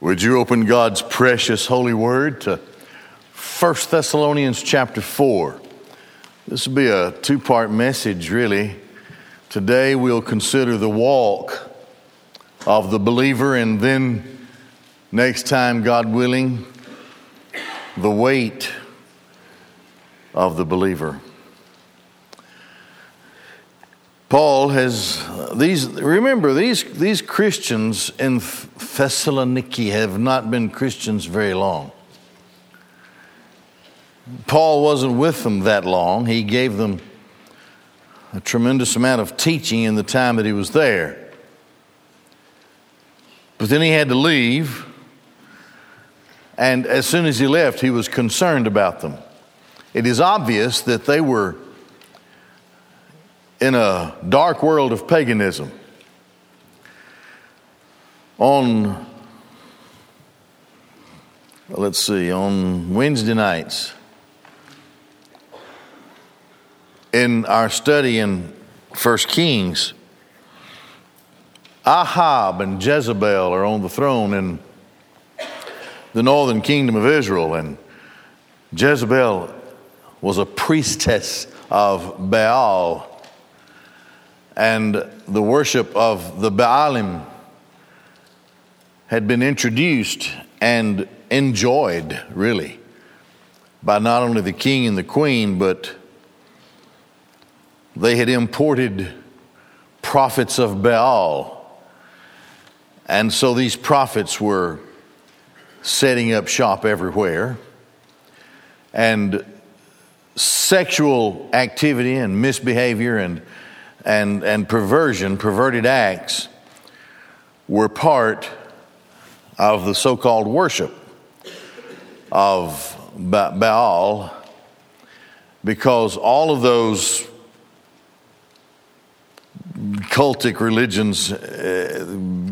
Would you open God's precious holy word to 1 Thessalonians chapter 4? This will be a two part message, really. Today we'll consider the walk of the believer, and then next time, God willing, the weight of the believer. Paul has these remember these these Christians in Thessaloniki have not been Christians very long. Paul wasn't with them that long. He gave them a tremendous amount of teaching in the time that he was there. But then he had to leave, and as soon as he left, he was concerned about them. It is obvious that they were in a dark world of paganism. On, let's see, on Wednesday nights, in our study in First Kings, Ahab and Jezebel are on the throne in the northern kingdom of Israel, and Jezebel was a priestess of Baal and the worship of the Baalim had been introduced and enjoyed, really, by not only the king and the queen, but they had imported prophets of Baal. And so these prophets were setting up shop everywhere. And sexual activity and misbehavior and and, and perversion, perverted acts, were part of the so called worship of Baal because all of those cultic religions uh,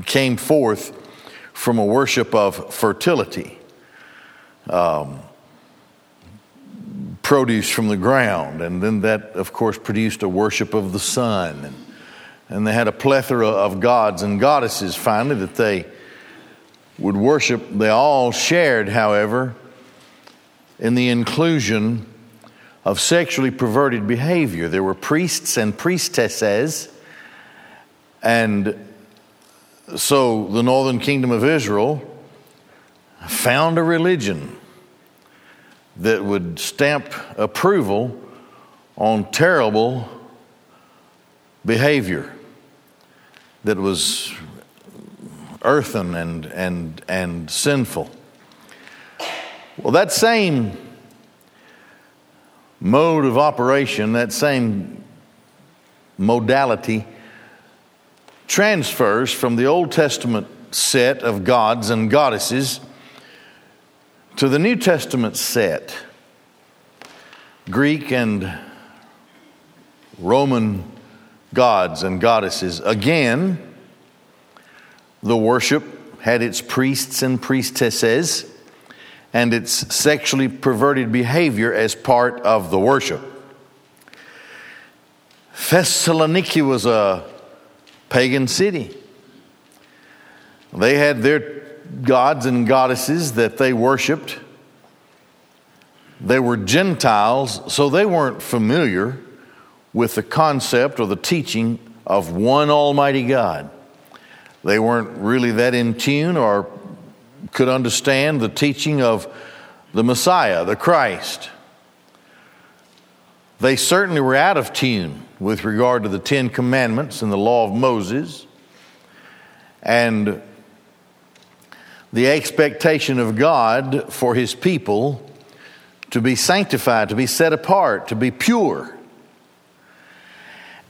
came forth from a worship of fertility. Um, produce from the ground. And then that, of course, produced a worship of the sun. And, and they had a plethora of gods and goddesses finally that they would worship. They all shared, however, in the inclusion of sexually perverted behavior. There were priests and priestesses, and so the northern kingdom of Israel found a religion that would stamp approval on terrible behavior that was earthen and, and, and sinful. Well, that same mode of operation, that same modality, transfers from the Old Testament set of gods and goddesses to the New Testament set, Greek and Roman gods and goddesses, again, the worship had its priests and priestesses and its sexually perverted behavior as part of the worship. Thessaloniki was a pagan city. They had their gods and goddesses that they worshiped. They were Gentiles, so they weren't familiar with the concept or the teaching of one Almighty God. They weren't really that in tune or could understand the teaching of the Messiah, the Christ. They certainly were out of tune with regard to the Ten Commandments and the law of Moses. And the expectation of God for his people to be sanctified, to be set apart, to be pure.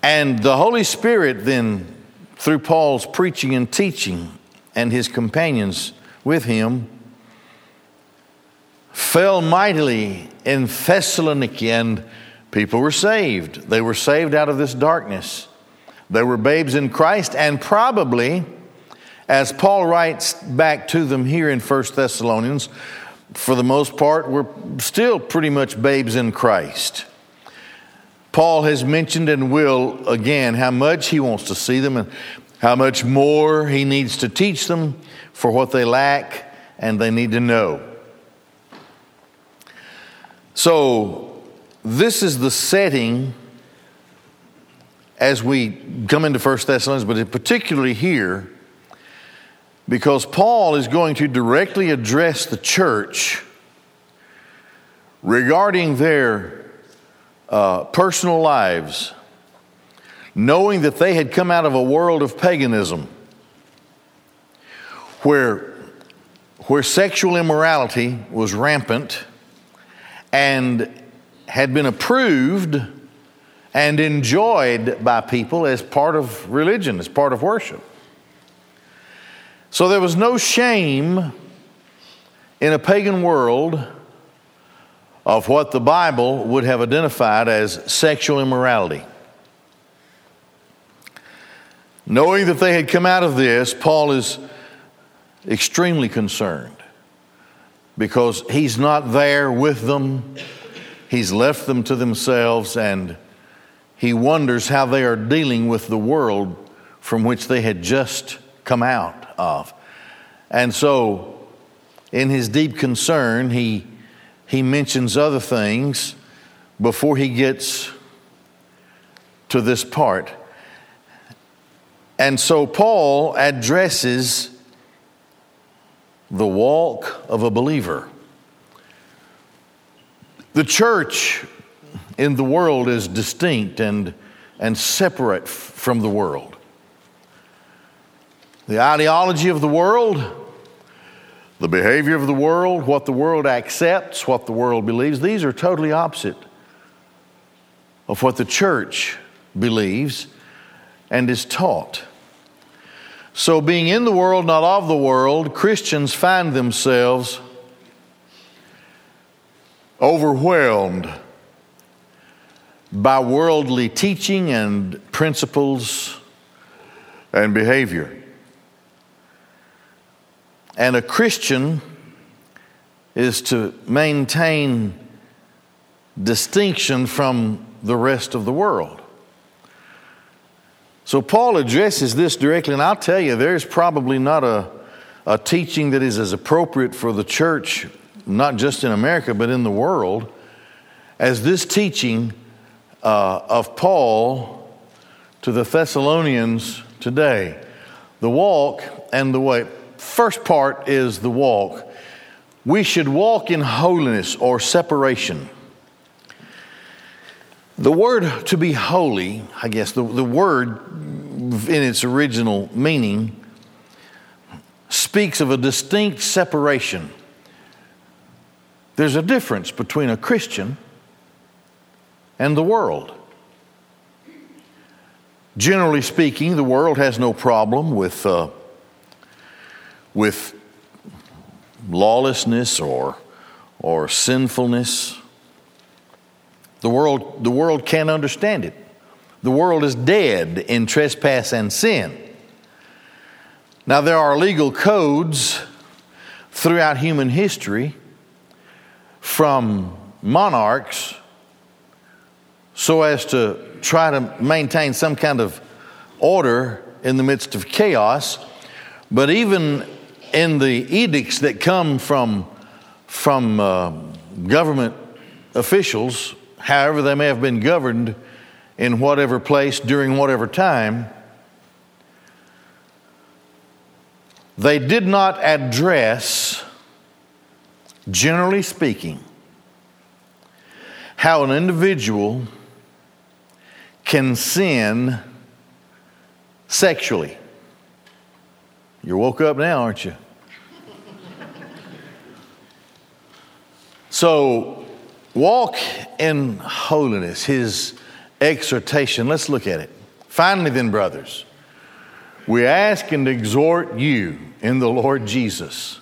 And the Holy Spirit then, through Paul's preaching and teaching and his companions with him, fell mightily in Thessaloniki, and people were saved. They were saved out of this darkness. They were babes in Christ, and probably as Paul writes back to them here in 1 Thessalonians, for the most part, we're still pretty much babes in Christ. Paul has mentioned and will again how much he wants to see them and how much more he needs to teach them for what they lack and they need to know. So, this is the setting as we come into First Thessalonians, but particularly here, because Paul is going to directly address the church regarding their uh, personal lives, knowing that they had come out of a world of paganism where, where sexual immorality was rampant and had been approved and enjoyed by people as part of religion, as part of worship. So there was no shame in a pagan world of what the Bible would have identified as sexual immorality. Knowing that they had come out of this, Paul is extremely concerned because he's not there with them. He's left them to themselves, and he wonders how they are dealing with the world from which they had just come out of. And so, in his deep concern, he, he mentions other things before he gets to this part. And so, Paul addresses the walk of a believer. The church in the world is distinct and, and separate from the world. The ideology of the world, the behavior of the world, what the world accepts, what the world believes, these are totally opposite of what the church believes and is taught. So, being in the world, not of the world, Christians find themselves overwhelmed by worldly teaching and principles and behavior. And a Christian is to maintain distinction from the rest of the world. So Paul addresses this directly, and I'll tell you, there's probably not a, a teaching that is as appropriate for the church, not just in America, but in the world, as this teaching uh, of Paul to the Thessalonians today. The walk and the way. First part is the walk. We should walk in holiness or separation. The word to be holy, I guess, the, the word in its original meaning speaks of a distinct separation. There's a difference between a Christian and the world. Generally speaking, the world has no problem with, uh, with lawlessness or, or sinfulness. The world, the world can't understand it. The world is dead in trespass and sin. Now, there are legal codes throughout human history from monarchs so as to try to maintain some kind of order in the midst of chaos. But even in the edicts that come from, from uh, government officials, however they may have been governed in whatever place during whatever time, they did not address, generally speaking, how an individual can sin sexually. You're woke up now, aren't you? So, walk in holiness, his exhortation. Let's look at it. Finally, then, brothers, we ask and exhort you in the Lord Jesus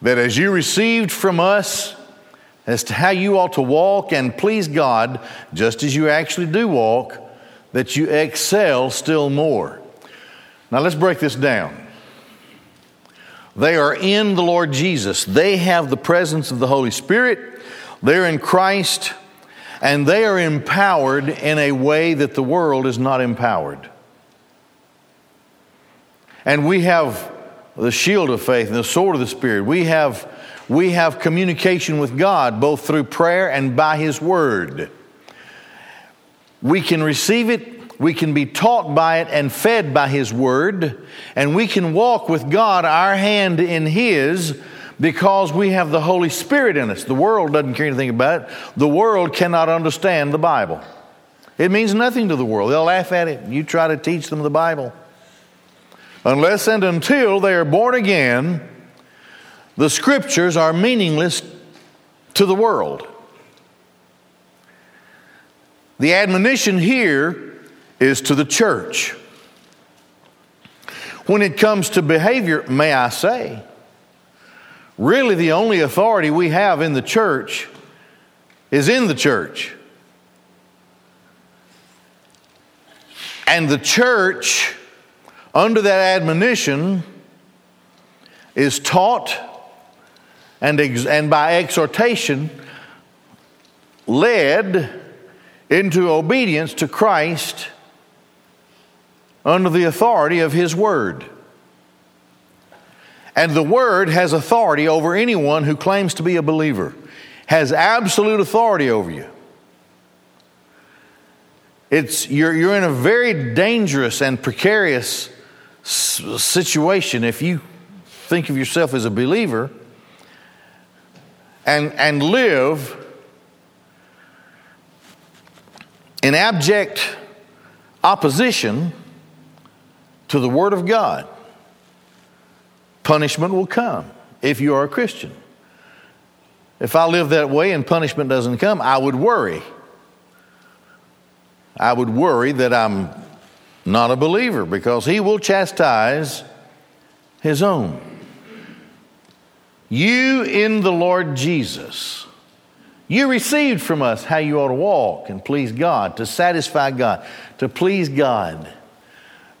that as you received from us as to how you ought to walk and please God, just as you actually do walk, that you excel still more. Now let's break this down. They are in the Lord Jesus, they have the presence of the Holy Spirit, they're in Christ, and they are empowered in a way that the world is not empowered. And we have the shield of faith and the sword of the Spirit. We have, we have communication with God both through prayer and by His Word. We can receive it, we can be taught by it and fed by His Word, and we can walk with God, our hand in His, because we have the Holy Spirit in us. The world doesn't care anything about it. The world cannot understand the Bible. It means nothing to the world. They'll laugh at it. You try to teach them the Bible. Unless and until they are born again, the scriptures are meaningless to the world. The admonition here is to the church. When it comes to behavior, may I say, really the only authority we have in the church is in the church. And the church, under that admonition, is taught and, ex- and by exhortation led into obedience to Christ under the authority of His Word. And the Word has authority over anyone who claims to be a believer, has absolute authority over you. It's, you're, you're in a very dangerous and precarious situation if you think of yourself as a believer and, and live in abject opposition to the Word of God punishment will come if you are a Christian. If I live that way and punishment doesn't come, I would worry. I would worry that I'm not a believer because He will chastise His own. You in the Lord Jesus, you received from us how you ought to walk and please God, to satisfy God, to please God.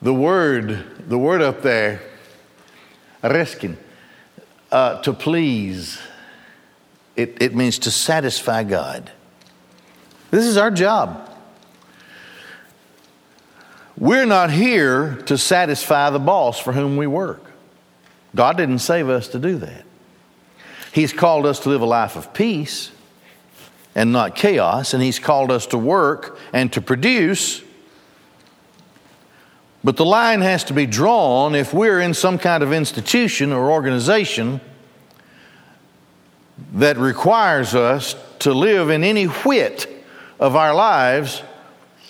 The word, the word up there reskin, uh, to please. It, it means to satisfy God. This is our job. We're not here to satisfy the boss for whom we work. God didn't save us to do that. He's called us to live a life of peace and not chaos, and He's called us to work and to produce but the line has to be drawn if we're in some kind of institution or organization that requires us to live in any whit of our lives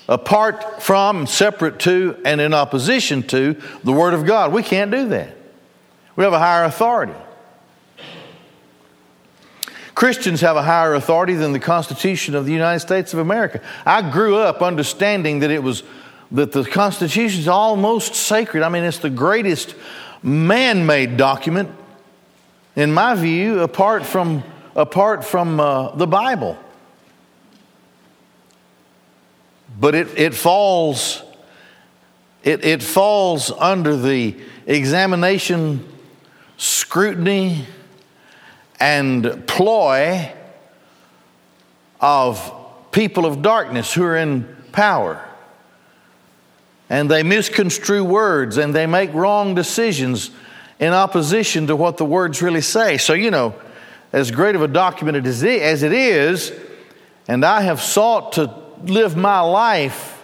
apart from, separate to, and in opposition to the Word of God. We can't do that. We have a higher authority. Christians have a higher authority than the Constitution of the United States of America. I grew up understanding that it was that the Constitution is almost sacred. I mean, it's the greatest man made document, in my view, apart from, apart from uh, the Bible. But it, it falls. It, it falls under the examination, scrutiny, and ploy of people of darkness who are in power and they misconstrue words and they make wrong decisions in opposition to what the words really say. So, you know, as great of a document as it is, and I have sought to live my life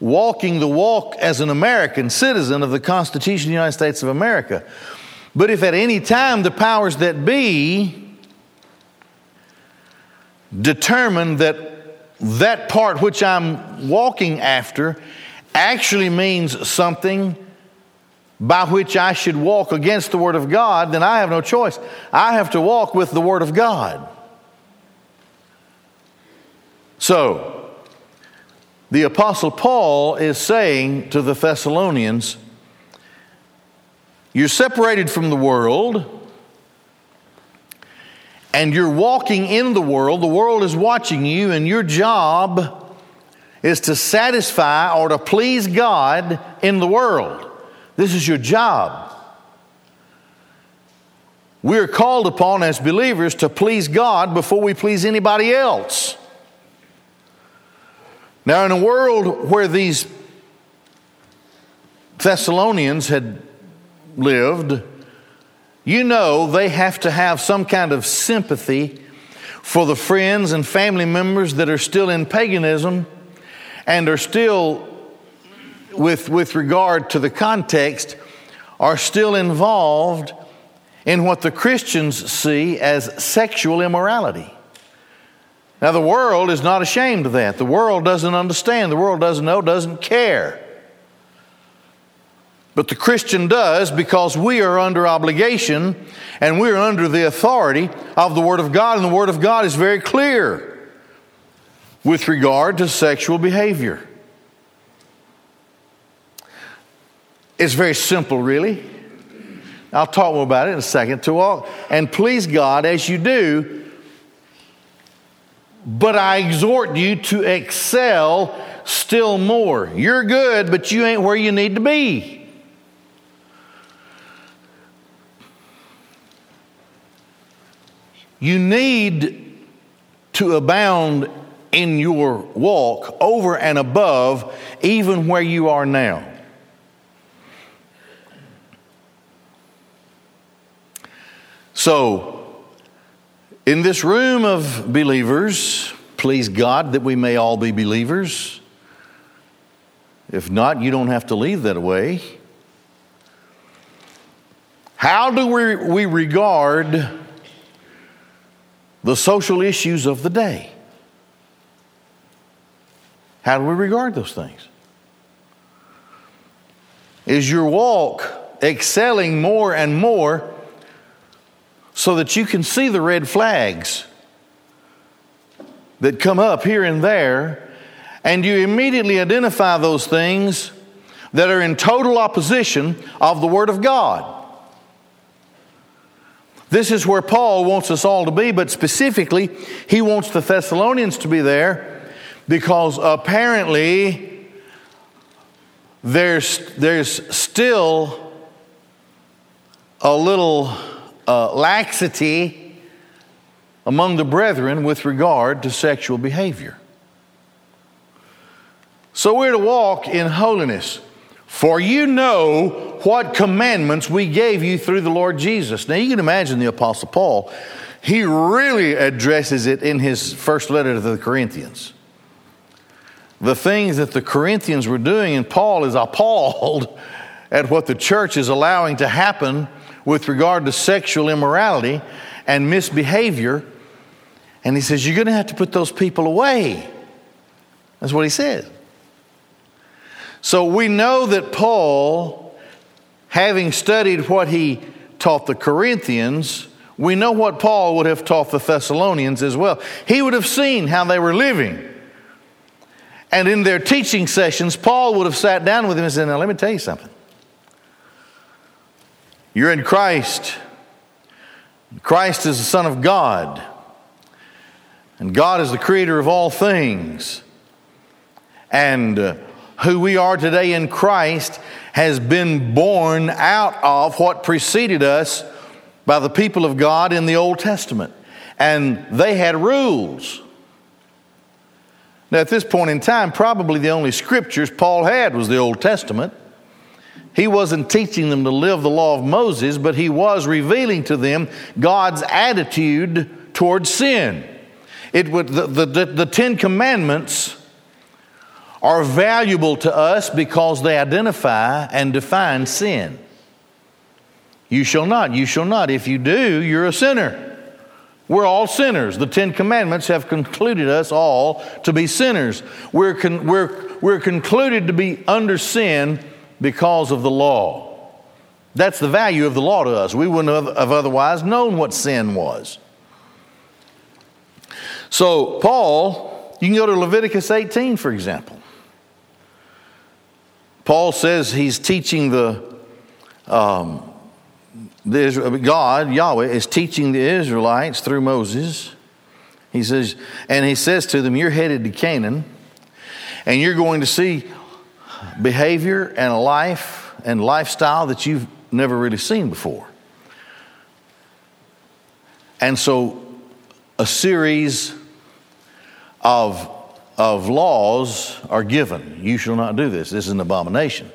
walking the walk as an American citizen of the Constitution of the United States of America. But if at any time the powers that be determine that that part which I'm walking after actually means something by which I should walk against the Word of God, then I have no choice. I have to walk with the Word of God. So, the Apostle Paul is saying to the Thessalonians, You're separated from the world, and you're walking in the world. The world is watching you, and your job is to satisfy or to please God in the world. This is your job. We're called upon as believers to please God before we please anybody else. Now, in a world where these Thessalonians had lived, you know they have to have some kind of sympathy for the friends and family members that are still in paganism and are still, with, with regard to the context, are still involved in what the Christians see as sexual immorality. Now, the world is not ashamed of that. The world doesn't understand. The world doesn't know, doesn't care. But the Christian does because we are under obligation and we are under the authority of the Word of God, and the Word of God is very clear with regard to sexual behavior. It's very simple, really. I'll talk more about it in a second. To all, and please God, as you do, but I exhort you to excel still more. You're good, but you ain't where you need to be. You need to abound in your walk over and above even where you are now. So, in this room of believers, please God that we may all be believers. If not, you don't have to leave that way. How do we, we regard the social issues of the day. How do we regard those things? Is your walk excelling more and more so that you can see the red flags that come up here and there, and you immediately identify those things that are in total opposition of the Word of God? This is where Paul wants us all to be, but specifically, he wants the Thessalonians to be there because apparently there's, there's still a little uh, laxity among the brethren with regard to sexual behavior. So we're to walk in holiness. For you know what commandments we gave you through the Lord Jesus. Now you can imagine the Apostle Paul, he really addresses it in his first letter to the Corinthians. The things that the Corinthians were doing, and Paul is appalled at what the church is allowing to happen with regard to sexual immorality and misbehavior. And he says, You're going to have to put those people away. That's what he says. So we know that Paul, having studied what he taught the Corinthians, we know what Paul would have taught the Thessalonians as well. He would have seen how they were living. And in their teaching sessions, Paul would have sat down with him and said, Now, let me tell you something. You're in Christ. Christ is the Son of God. And God is the creator of all things. And uh, who we are today in Christ has been born out of what preceded us by the people of God in the Old Testament. And they had rules. Now, at this point in time, probably the only scriptures Paul had was the Old Testament. He wasn't teaching them to live the law of Moses, but he was revealing to them God's attitude towards sin. It would, the, the, the Ten Commandments are valuable to us because they identify and define sin. You shall not, you shall not. If you do, you're a sinner. We're all sinners. The Ten Commandments have concluded us all to be sinners. We're, con- we're, we're concluded to be under sin because of the law. That's the value of the law to us. We wouldn't have otherwise known what sin was. So, Paul, you can go to Leviticus 18, for example. Paul says he's teaching the, um, the God, Yahweh, is teaching the Israelites through Moses. He says, and he says to them, You're headed to Canaan, and you're going to see behavior and a life and lifestyle that you've never really seen before. And so, a series of of laws are given. You shall not do this. This is an abomination.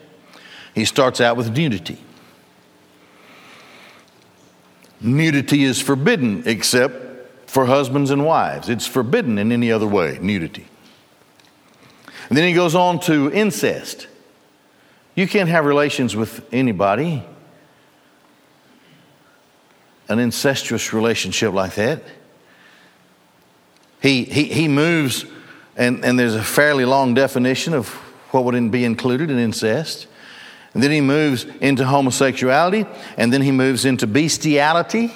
He starts out with nudity. Nudity is forbidden except for husbands and wives. It's forbidden in any other way, nudity. And then he goes on to incest. You can't have relations with anybody, an incestuous relationship like that. He, he, he moves, and, and there's a fairly long definition of what would be included in incest. And then he moves into homosexuality, and then he moves into bestiality.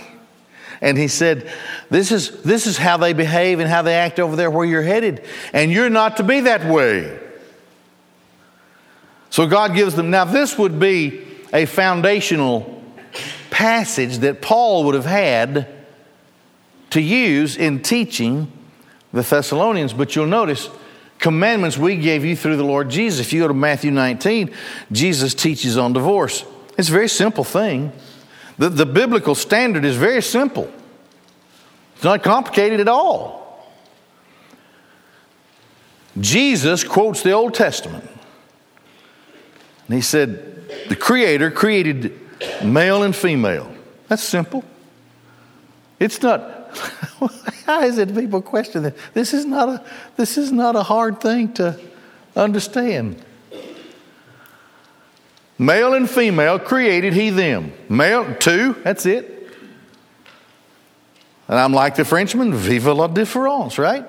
And he said, this is, this is how they behave and how they act over there where you're headed. And you're not to be that way. So God gives them. Now, this would be a foundational passage that Paul would have had to use in teaching the Thessalonians. But you'll notice, commandments we gave you through the Lord Jesus. If you go to Matthew 19, Jesus teaches on divorce. It's a very simple thing. The, the biblical standard is very simple, it's not complicated at all. Jesus quotes the Old Testament. And he said, The Creator created male and female. That's simple. It's not, how is it people question that? This is not a, this is not a hard thing to understand. Male and female created he them. Male, two, that's it. And I'm like the Frenchman, vive la différence, right?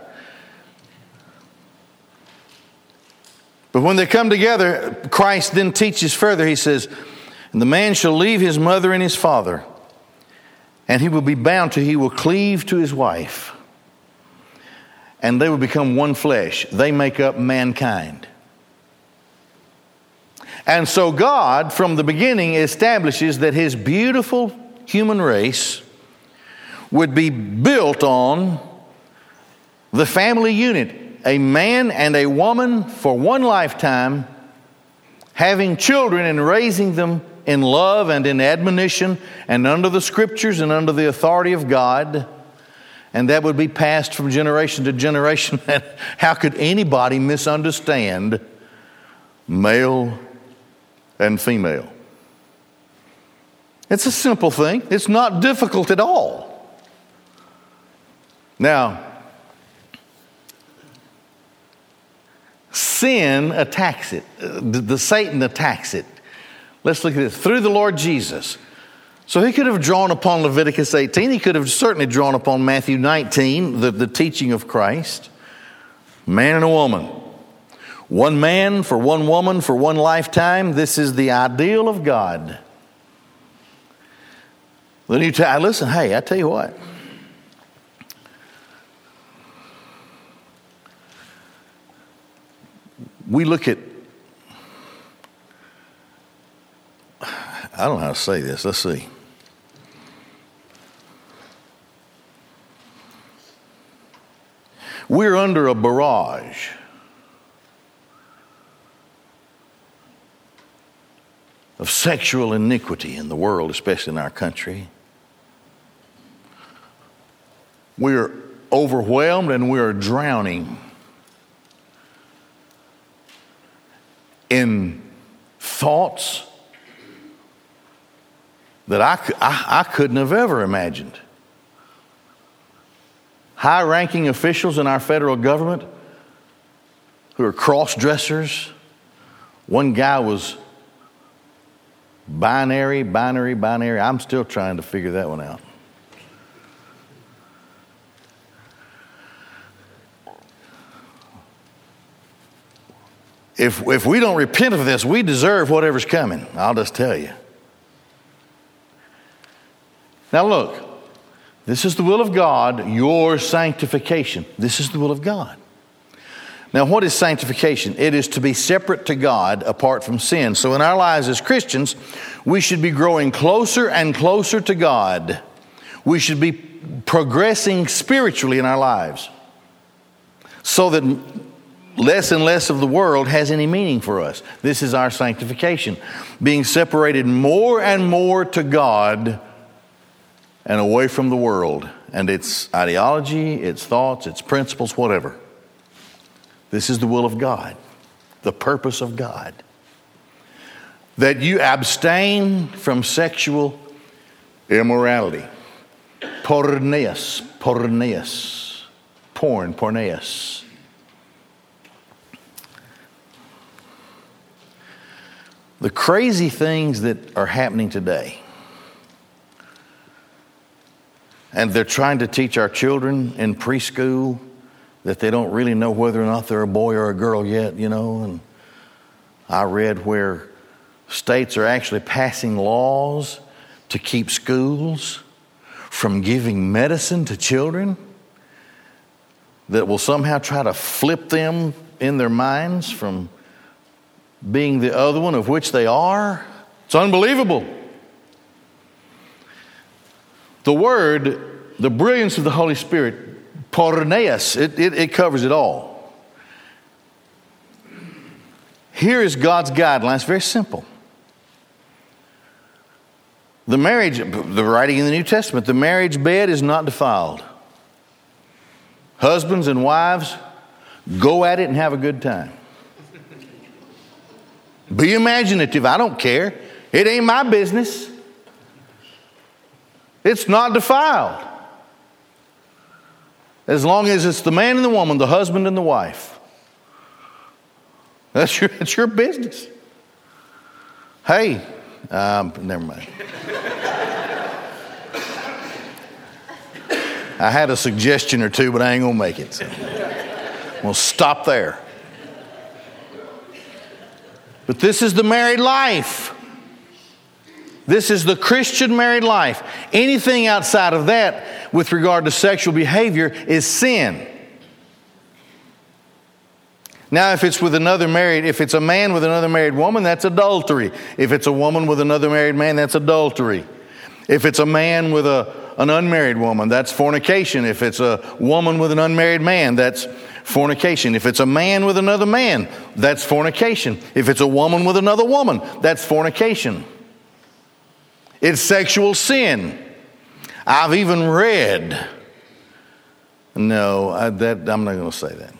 But when they come together, Christ then teaches further. He says, And the man shall leave his mother and his father, and he will be bound to, he will cleave to his wife, and they will become one flesh. They make up mankind. And so God, from the beginning, establishes that his beautiful human race would be built on the family unit a man and a woman for one lifetime, having children and raising them in love and in admonition and under the scriptures and under the authority of God. And that would be passed from generation to generation. How could anybody misunderstand male and female? It's a simple thing, it's not difficult at all. Now, sin attacks it, the, Satan attacks it. Let's look at this. Through the Lord Jesus. So he could have drawn upon Leviticus 18. He could have certainly drawn upon Matthew 19, the, the teaching of Christ. Man and a woman. One man for one woman for one lifetime. This is the ideal of God. The New Testament, listen, hey, I tell you what. we look at, I don't know how to say this. Let's see. We're under a barrage. Of sexual iniquity in the world, especially in our country. We're overwhelmed and we're drowning in thoughts that I, I, I couldn't have ever imagined. High ranking officials in our federal government who are cross dressers. One guy was binary, binary, binary. I'm still trying to figure that one out. if, if we don't repent of this, we deserve whatever's coming. I'll just tell you. Now, look, this is the will of God, your sanctification. This is the will of God. Now, what is sanctification? It is to be separate to God apart from sin. So, in our lives as Christians, we should be growing closer and closer to God. We should be progressing spiritually in our lives so that less and less of the world has any meaning for us. This is our sanctification. Being separated more and more to God and away from the world and its ideology, its thoughts, its principles, whatever. This is the will of God, the purpose of God. That you abstain from sexual immorality. Porneus, porneus, porn, porneus. The crazy things that are happening today, and they're trying to teach our children in preschool that they don't really know whether or not they're a boy or a girl yet, you know. And I read where states are actually passing laws to keep schools from giving medicine to children that will somehow try to flip them in their minds from being the other one of which they are. It's unbelievable. The word, the brilliance of the Holy Spirit, porneus, it, it, it covers it all. Here is God's guidelines, very simple. The marriage, the writing in the New Testament, the marriage bed is not defiled. Husbands and wives, go at it and have a good time. Be imaginative. I don't care. It ain't my business. It's not defiled. As long as it's the man and the woman, the husband and the wife. That's your, that's your business. Hey, um, never mind. I had a suggestion or two, but I ain't gonna make it. So. We'll stop there. But this is the married life. This is the Christian married life. Anything outside of that with regard to sexual behavior is sin. Now, if it's with another married, if it's a man with another married woman, that's adultery. If it's a woman with another married man, that's adultery. If it's a man with a, an unmarried woman, that's fornication. If it's a woman with an unmarried man, that's fornication. If it's a man with another man, that's fornication. If it's a woman with another woman, that's fornication. It's sexual sin. I've even read. No, I, that, I'm not going to say that.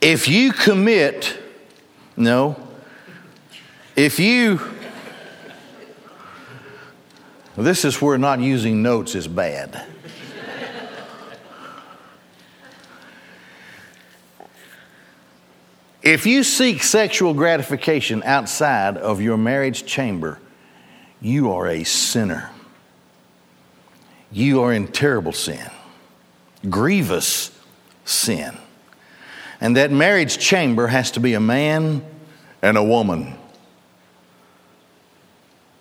If you commit, no, if you, this is where not using notes is bad. If you seek sexual gratification outside of your marriage chamber, you are a sinner. You are in terrible sin, grievous sin. And that marriage chamber has to be a man and a woman.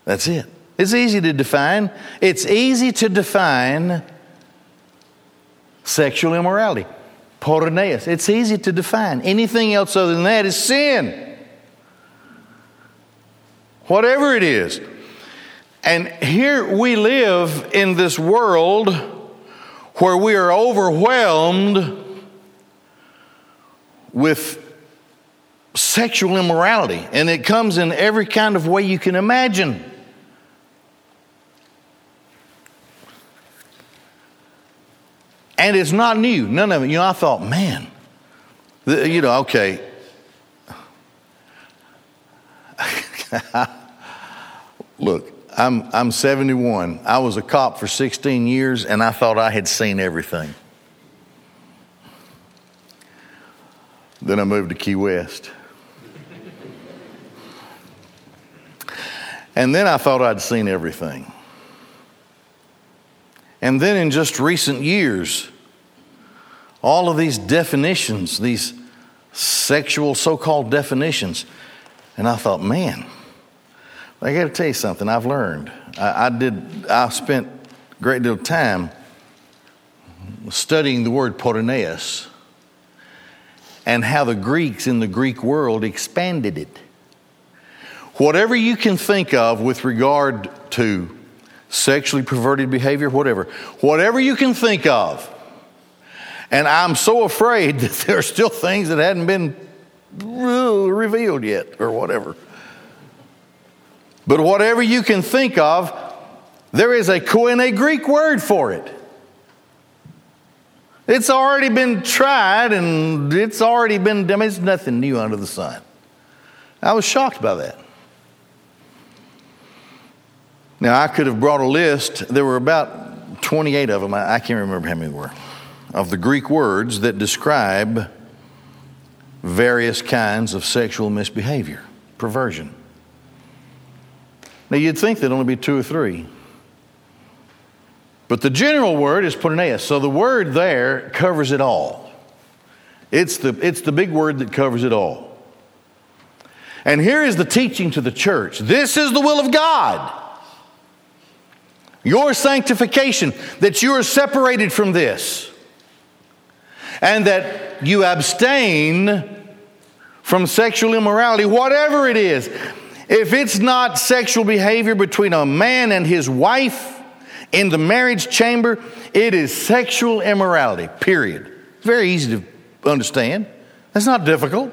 That's it. It's easy to define. It's easy to define sexual immorality. Porneus. It's easy to define. Anything else other than that is sin. Whatever it is. And here we live in this world where we are overwhelmed with sexual immorality, and it comes in every kind of way you can imagine. And it's not new, none of it. You know, I thought, man, you know, okay. Look, I'm, I'm 71. I was a cop for 16 years, and I thought I had seen everything. Then I moved to Key West. and then I thought I'd seen everything. And then in just recent years, all of these definitions, these sexual so called definitions, and I thought, man, I got to tell you something I've learned. I, I, did, I spent a great deal of time studying the word porneus and how the Greeks in the Greek world expanded it. Whatever you can think of with regard to sexually perverted behavior, whatever, whatever you can think of. And I'm so afraid that there are still things that hadn't been uh, revealed yet or whatever. But whatever you can think of, there is a Koine Greek word for it. It's already been tried and it's already been, I mean, it's nothing new under the sun. I was shocked by that. Now, I could have brought a list. There were about 28 of them. I, can't remember how many were. Of the Greek words that describe various kinds of sexual misbehavior, perversion. Now, you'd think there'd only be two or three. But the general word is porneia. So the word there covers it all. It's the, it's the big word that covers it all. And here is the teaching to the church this is the will of God. Your sanctification, that you are separated from this, and that you abstain from sexual immorality, whatever it is. If it's not sexual behavior between a man and his wife in the marriage chamber, it is sexual immorality, period. Very easy to understand. That's not difficult.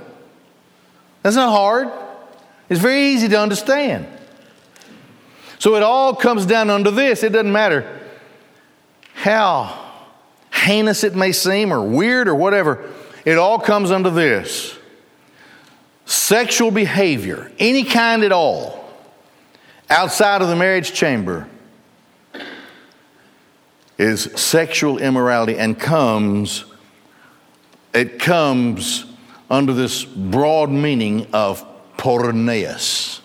That's not hard. It's very easy to understand. So it all comes down under this. It doesn't matter how heinous it may seem or weird or whatever, it all comes under this sexual behavior, any kind at all, outside of the marriage chamber, is sexual immorality and comes, it comes under this broad meaning of porneus.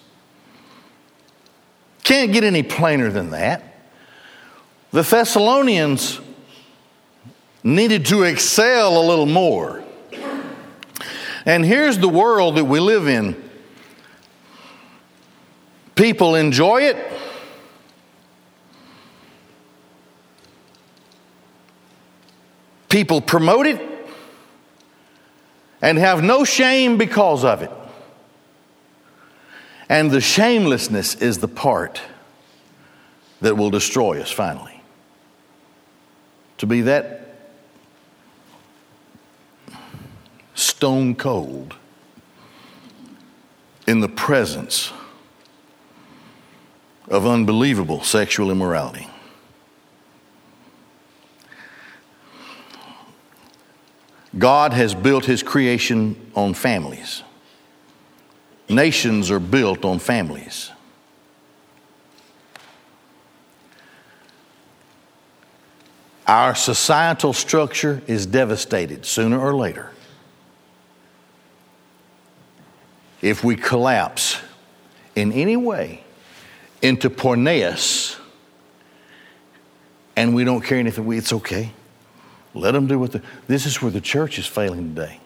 Can't get any plainer than that. The Thessalonians needed to excel a little more. And here's the world that we live in people enjoy it. People promote it and have no shame because of it. And the shamelessness is the part that will destroy us finally. To be that stone cold in the presence of unbelievable sexual immorality. God has built his creation on families. Nations are built on families. Our societal structure is devastated sooner or later if we collapse in any way into porneus and we don't care anything, it's okay. Let them do what the. This is where the church is failing today.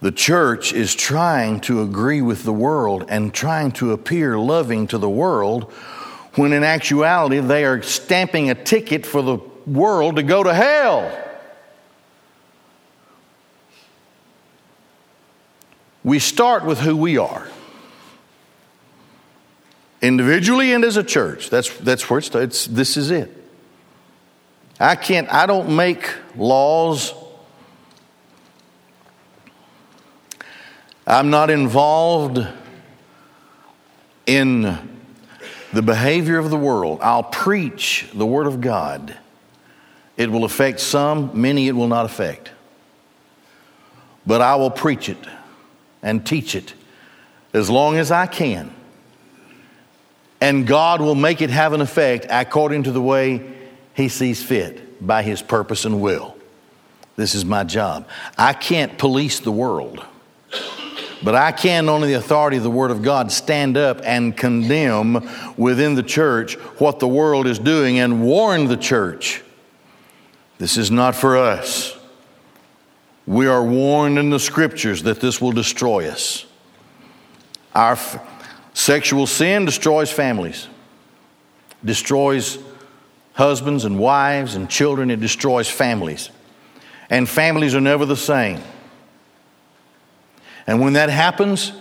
The church is trying to agree with the world and trying to appear loving to the world when in actuality they are stamping a ticket for the world to go to hell. We start with who we are. Individually and as a church. That's, that's where it starts. This is it. I can't, I don't make laws. I'm not involved in the behavior of the world. I'll preach the Word of God. It will affect some, many it will not affect. But I will preach it and teach it as long as I can. And God will make it have an effect according to the way He sees fit by His purpose and will. This is my job. I can't police the world, but I can, on the authority of the Word of God, stand up and condemn within the church what the world is doing and warn the church. This is not for us. We are warned in the scriptures that this will destroy us. Our f- sexual sin destroys families, destroys husbands and wives and children, it destroys families. And families are never the same. And when that happens,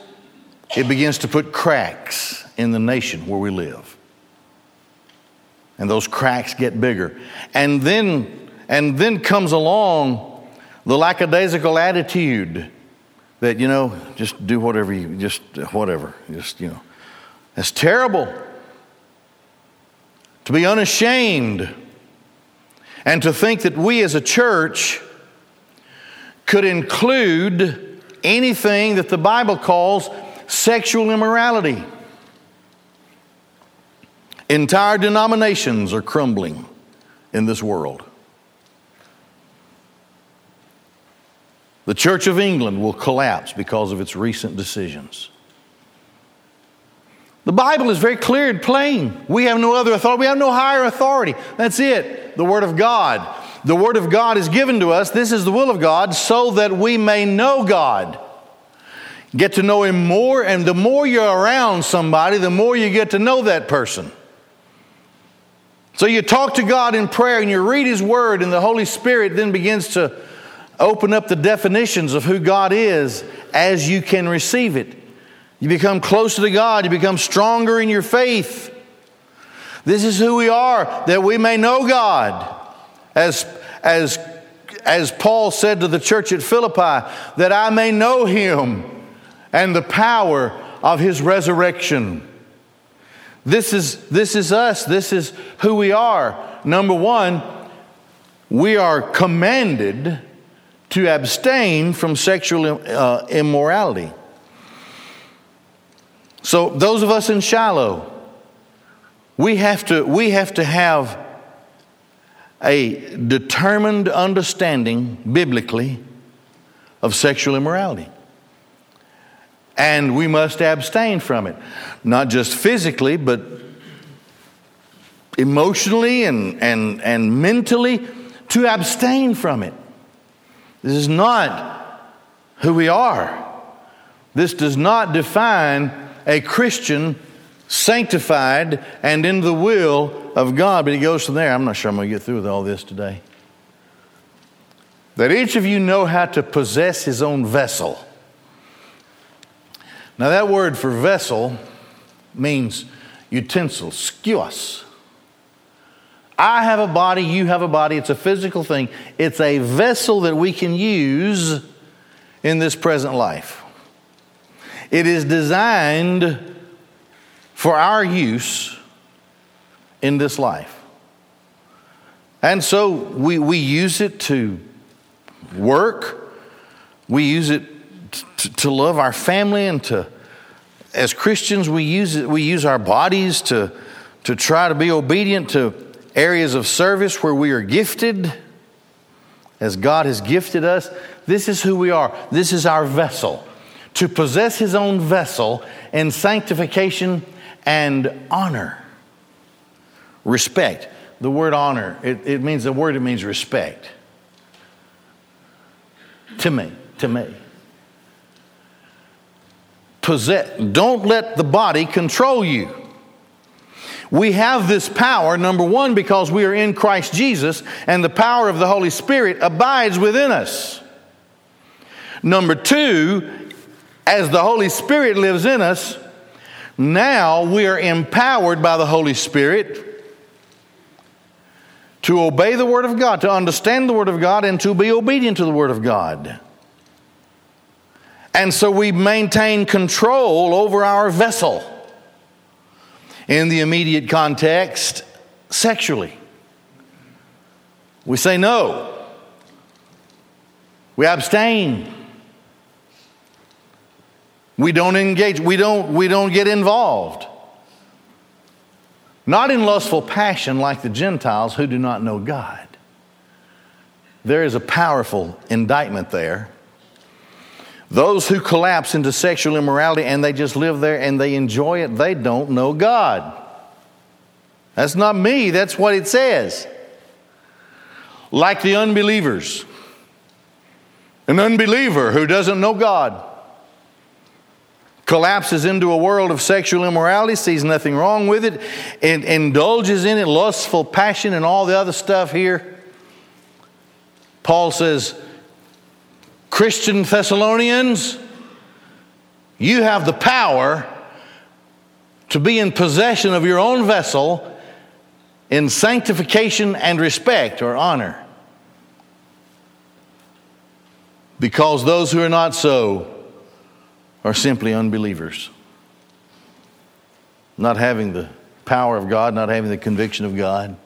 it begins to put cracks in the nation where we live. And those cracks get bigger. And then, and then comes along the lackadaisical attitude that, you know, just do whatever you, just whatever, just, you know. That's terrible. To be unashamed and to think that we as a church could include anything that the Bible calls sexual immorality. Entire denominations are crumbling in this world. The Church of England will collapse because of its recent decisions. The Bible is very clear and plain. We have no other authority. We have no higher authority. That's it. The Word of God. The Word of God is given to us. This is the will of God so that we may know God. Get to know Him more, and the more you're around somebody, the more you get to know that person. So you talk to God in prayer and you read His Word, and the Holy Spirit then begins to open up the definitions of who God is as you can receive it. You become closer to God. You become stronger in your faith. This is who we are, that we may know God. As, as, as Paul said to the church at Philippi, that I may know him and the power of his resurrection. This is, this is us. This is who we are. Number one, we are commanded to abstain from sexual uh, immorality. So, those of us in Shiloh, we have to, we have, to have a determined understanding biblically of sexual immorality. And we must abstain from it, not just physically, but emotionally and, and, and mentally, to abstain from it. This is not who we are. This does not define a Christian sanctified and in the will of God. But he goes from there. I'm not sure I'm going to get through with all this today. That each of you know how to possess his own vessel. Now, that word for vessel means utensil, skeuos. I have a body, you have a body. It's a physical thing. It's a vessel that we can use in this present life. It is designed for our use in this life. And so we, we use it to work, we use it to, to love our family, and to, as Christians, we use it, we use our bodies to, to try to be obedient to areas of service where we are gifted, as God has gifted us. This is who we are, this is our vessel to possess his own vessel in sanctification and honor. Respect. The word honor, it, it means the word, it means respect. To me, to me. Possess, don't let the body control you. We have this power, number one, because we are in Christ Jesus, and the power of the Holy Spirit abides within us. Number two, as the Holy Spirit lives in us, now we are empowered by the Holy Spirit to obey the Word of God, to understand the Word of God, and to be obedient to the Word of God. And so we maintain control over our vessel. In the immediate context, sexually. We say no. We abstain. We don't engage, we don't, we don't get involved. Not in lustful passion like the Gentiles who do not know God. There is a powerful indictment there. Those who collapse into sexual immorality and they just live there and they enjoy it, they don't know God. That's not me, that's what it says. Like the unbelievers. An unbeliever who doesn't know God collapses into a world of sexual immorality, sees nothing wrong with it, and indulges in it, lustful passion, and all the other stuff here. Paul says, Christian Thessalonians, you have the power to be in possession of your own vessel in sanctification and respect or honor. Because those who are not so are simply unbelievers. Not having the power of God, not having the conviction of God.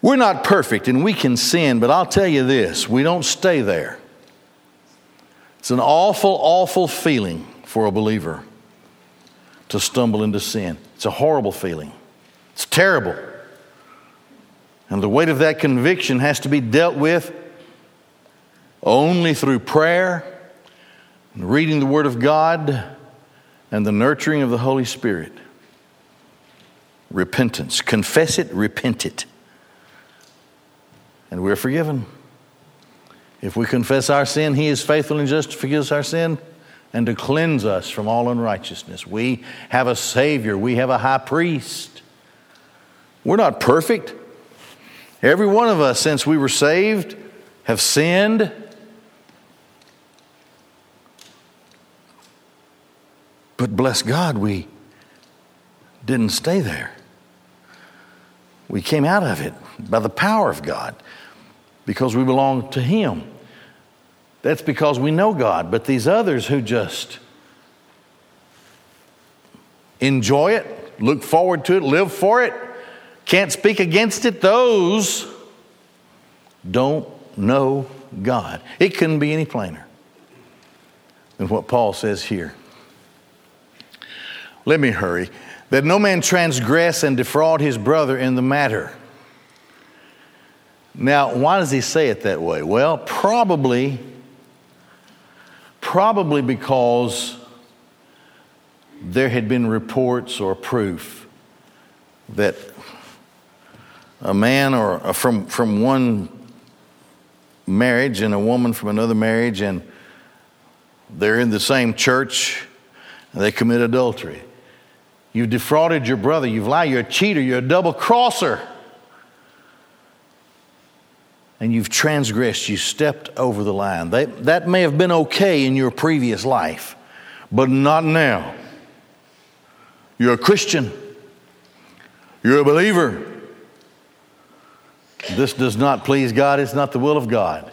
We're not perfect and we can sin, but I'll tell you this we don't stay there. It's an awful, awful feeling for a believer to stumble into sin. It's a horrible feeling, it's terrible. And the weight of that conviction has to be dealt with only through prayer, reading the Word of God, and the nurturing of the Holy Spirit. Repentance. Confess it, repent it. And we're forgiven. If we confess our sin, He is faithful and just to forgive us our sin and to cleanse us from all unrighteousness. We have a Savior, we have a high priest. We're not perfect. Every one of us, since we were saved, have sinned. But bless God, we didn't stay there. We came out of it by the power of God because we belong to Him. That's because we know God. But these others who just enjoy it, look forward to it, live for it, can't speak against it, those don't know God. It couldn't be any plainer than what Paul says here. Let me hurry. That no man transgress and defraud his brother in the matter. Now, why does he say it that way? Well, probably, probably because there had been reports or proof that a man or uh, from, from one marriage and a woman from another marriage, and they're in the same church, they commit adultery. You've defrauded your brother, you've lied, you're a cheater, you're a double crosser. And you've transgressed, you stepped over the line. They, that may have been okay in your previous life, but not now. You're a Christian, you're a believer. This does not please God, it's not the will of God.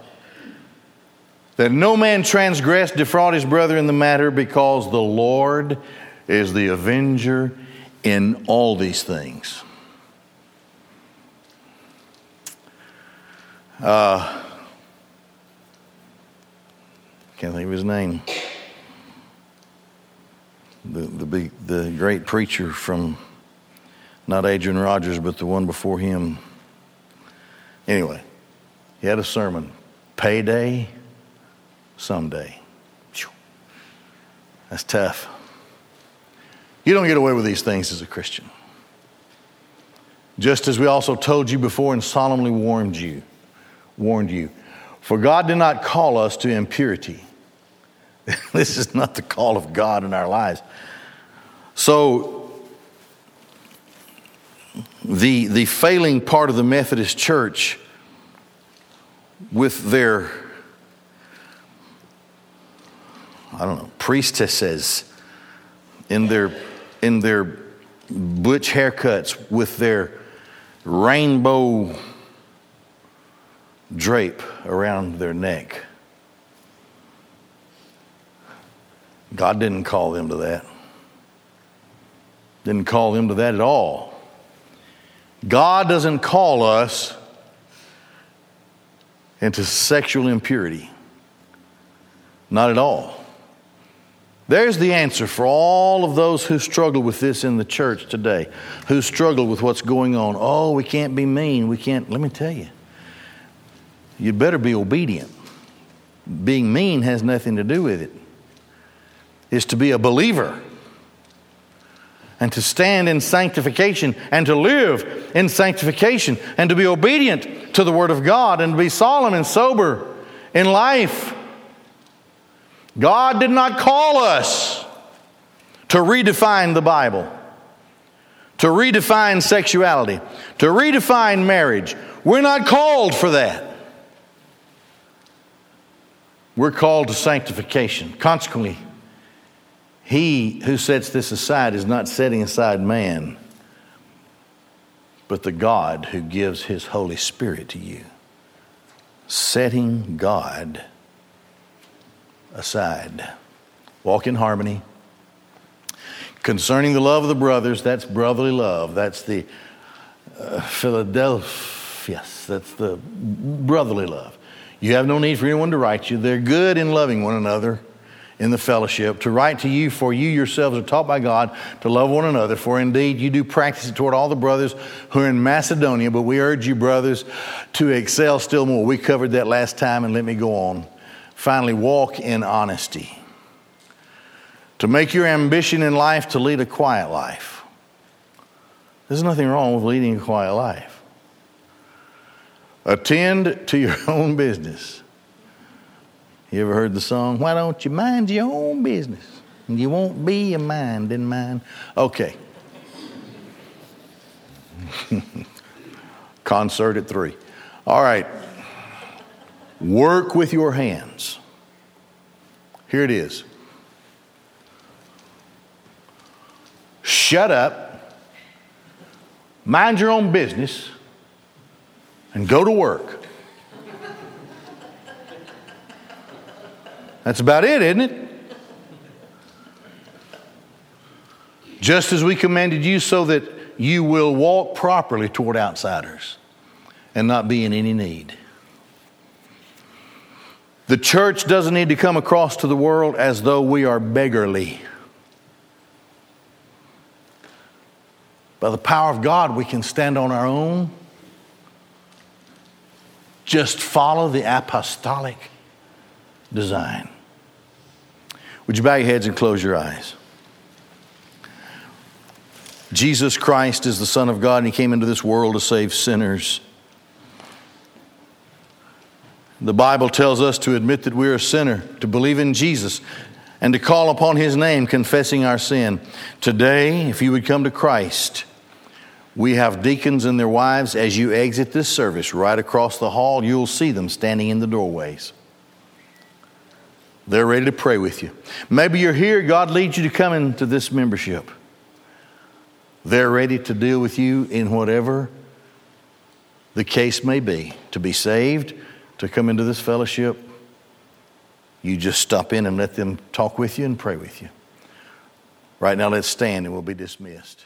That no man transgress, defraud his brother in the matter, because the Lord is the avenger in all these things. Uh, can't think of his name. The, the, big, the great preacher from not Adrian Rogers, but the one before him. Anyway, he had a sermon Payday someday. That's tough. You don't get away with these things as a Christian. Just as we also told you before and solemnly warned you, warned you. For God did not call us to impurity. this is not the call of God in our lives. So the the failing part of the Methodist Church with their I don't know, priestesses in their in their butch haircuts with their rainbow drape around their neck. God didn't call them to that. Didn't call them to that at all. God doesn't call us into sexual impurity. Not at all. There's the answer for all of those who struggle with this in the church today, who struggle with what's going on. Oh, we can't be mean. We can't. Let me tell you, you better be obedient. Being mean has nothing to do with it. It's to be a believer and to stand in sanctification and to live in sanctification and to be obedient to the Word of God and to be solemn and sober in life. God did not call us to redefine the Bible, to redefine sexuality, to redefine marriage. We're not called for that. We're called to sanctification. Consequently, he who sets this aside is not setting aside man, but the God who gives his Holy Spirit to you. Setting God aside. Walk in harmony. Concerning the love of the brothers, that's brotherly love. That's the uh, Philadelphia. That's the brotherly love. You have no need for anyone to write you. They're good in loving one another in the fellowship, to write to you, for you yourselves are taught by God to love one another. For indeed you do practice it toward all the brothers who are in Macedonia, but we urge you, brothers, to excel still more. We covered that last time, and let me go on. Finally, walk in honesty. To make your ambition in life to lead a quiet life. There's nothing wrong with leading a quiet life. Attend to your own business you ever heard the song, Why Don't You Mind Your Own Business? And you won't be a mind in mine. Okay. Concert at three. All right. Work with your hands. Here it is. Shut up, mind your own business, and go to work. That's about it, isn't it? Just as we commanded you, so that you will walk properly toward outsiders and not be in any need. The church doesn't need to come across to the world as though we are beggarly. By the power of God, we can stand on our own. Just follow the apostolic design. Would you bow your heads and close your eyes? Jesus Christ is the Son of God, and He came into this world to save sinners. The Bible tells us to admit that we're a sinner, to believe in Jesus, and to call upon His name, confessing our sin. Today, if you would come to Christ, we have deacons and their wives. As you exit this service, right across the hall, you'll see them standing in the doorways. They're ready to pray with you. Maybe you're here, God leads you to come into this membership. They're ready to deal with you in whatever the case may be. To be saved, to come into this fellowship, you just stop in and let them talk with you and pray with you. Right now, let's stand and we'll be dismissed.